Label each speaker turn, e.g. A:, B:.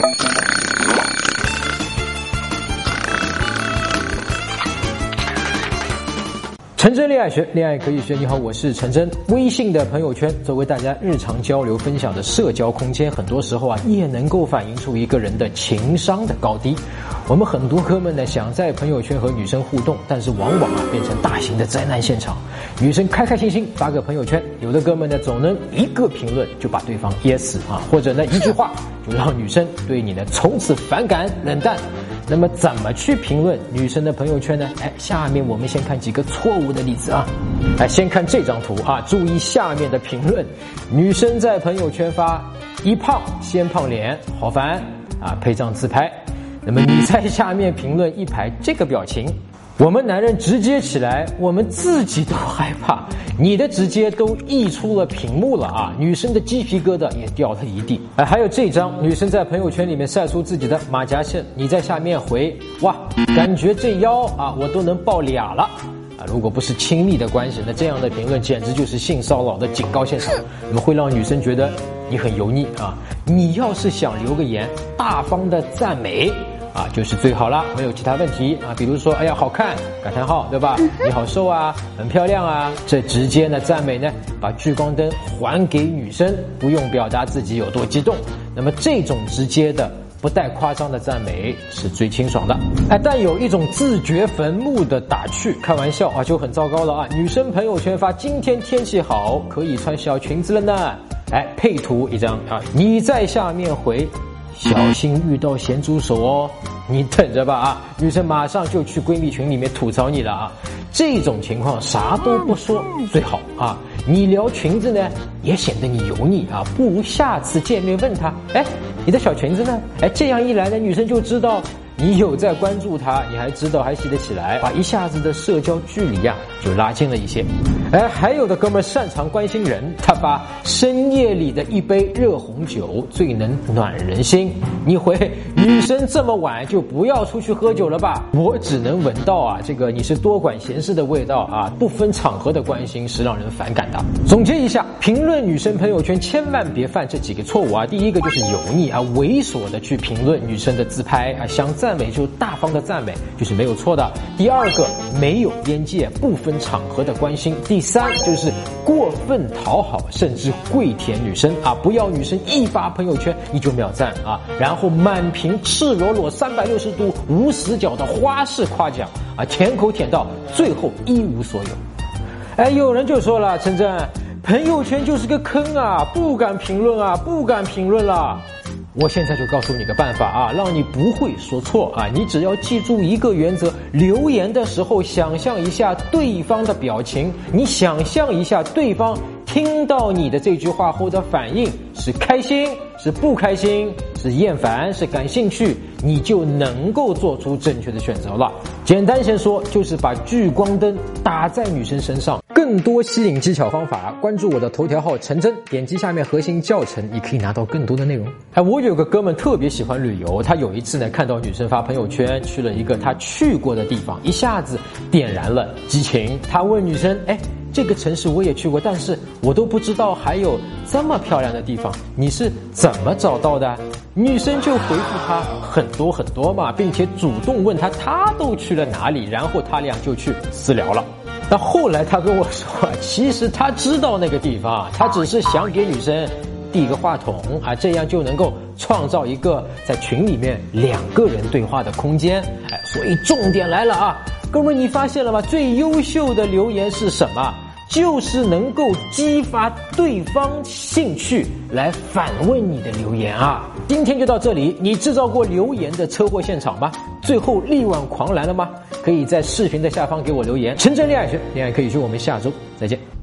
A: Música 陈真恋爱学，恋爱可以学。你好，我是陈真。微信的朋友圈作为大家日常交流分享的社交空间，很多时候啊，也能够反映出一个人的情商的高低。我们很多哥们呢，想在朋友圈和女生互动，但是往往啊，变成大型的灾难现场。女生开开心心发个朋友圈，有的哥们呢，总能一个评论就把对方噎死啊，或者呢，一句话就让女生对你呢从此反感冷淡。那么怎么去评论女生的朋友圈呢？哎，下面我们先看几个错误的例子啊。哎，先看这张图啊，注意下面的评论。女生在朋友圈发“一胖先胖脸，好烦”啊，配张自拍。那么你在下面评论一排这个表情。我们男人直接起来，我们自己都害怕。你的直接都溢出了屏幕了啊！女生的鸡皮疙瘩也掉了一地。哎，还有这张女生在朋友圈里面晒出自己的马甲线，你在下面回哇，感觉这腰啊，我都能抱俩了啊！如果不是亲密的关系，那这样的评论简直就是性骚扰的警告现场，那么会让女生觉得你很油腻啊！你要是想留个言，大方的赞美。啊，就是最好了，没有其他问题啊。比如说，哎呀，好看，感叹号，对吧？你好瘦啊，很漂亮啊，这直接呢赞美呢，把聚光灯还给女生，不用表达自己有多激动。那么这种直接的、不带夸张的赞美是最清爽的。哎，但有一种自掘坟墓的打趣、开玩笑啊，就很糟糕了啊。女生朋友圈发今天天气好，可以穿小裙子了呢。哎，配图一张啊，你在下面回。小心遇到咸猪手哦，你等着吧啊！女生马上就去闺蜜群里面吐槽你了啊！这种情况啥都不说最好啊！你聊裙子呢，也显得你油腻啊！不如下次见面问她，哎，你的小裙子呢？哎，这样一来呢，女生就知道。你有在关注他，你还知道还记得起来，把一下子的社交距离呀就拉近了一些。哎，还有的哥们儿擅长关心人，他把深夜里的一杯热红酒最能暖人心。你回女生这么晚就不要出去喝酒了吧？我只能闻到啊，这个你是多管闲事的味道啊，不分场合的关心是让人反感的。总结一下，评论女生朋友圈千万别犯这几个错误啊。第一个就是油腻啊，猥琐的去评论女生的自拍啊，想赞。赞美就是大方的赞美，就是没有错的。第二个没有边界、不分场合的关心。第三就是过分讨好，甚至跪舔女生啊！不要女生一发朋友圈你就秒赞啊，然后满屏赤裸裸、三百六十度无死角的花式夸奖啊，舔口舔到最后一无所有。哎，有人就说了，陈真，朋友圈就是个坑啊，不敢评论啊，不敢评论了。我现在就告诉你个办法啊，让你不会说错啊！你只要记住一个原则：留言的时候想象一下对方的表情，你想象一下对方听到你的这句话后的反应是开心。是不开心，是厌烦，是感兴趣，你就能够做出正确的选择了。简单先说，就是把聚光灯打在女生身上。更多吸引技巧方法，关注我的头条号陈真，点击下面核心教程，你可以拿到更多的内容。哎，我有个哥们特别喜欢旅游，他有一次呢看到女生发朋友圈去了一个他去过的地方，一下子点燃了激情。他问女生，哎。这个城市我也去过，但是我都不知道还有这么漂亮的地方。你是怎么找到的？女生就回复他很多很多嘛，并且主动问他他都去了哪里，然后他俩就去私聊了。那后来他跟我说，其实他知道那个地方，他只是想给女生递个话筒啊，这样就能够创造一个在群里面两个人对话的空间。哎，所以重点来了啊！哥们，你发现了吗？最优秀的留言是什么？就是能够激发对方兴趣来反问你的留言啊！今天就到这里，你制造过留言的车祸现场吗？最后力挽狂澜了吗？可以在视频的下方给我留言。陈真恋爱学，恋爱可以学，我们下周再见。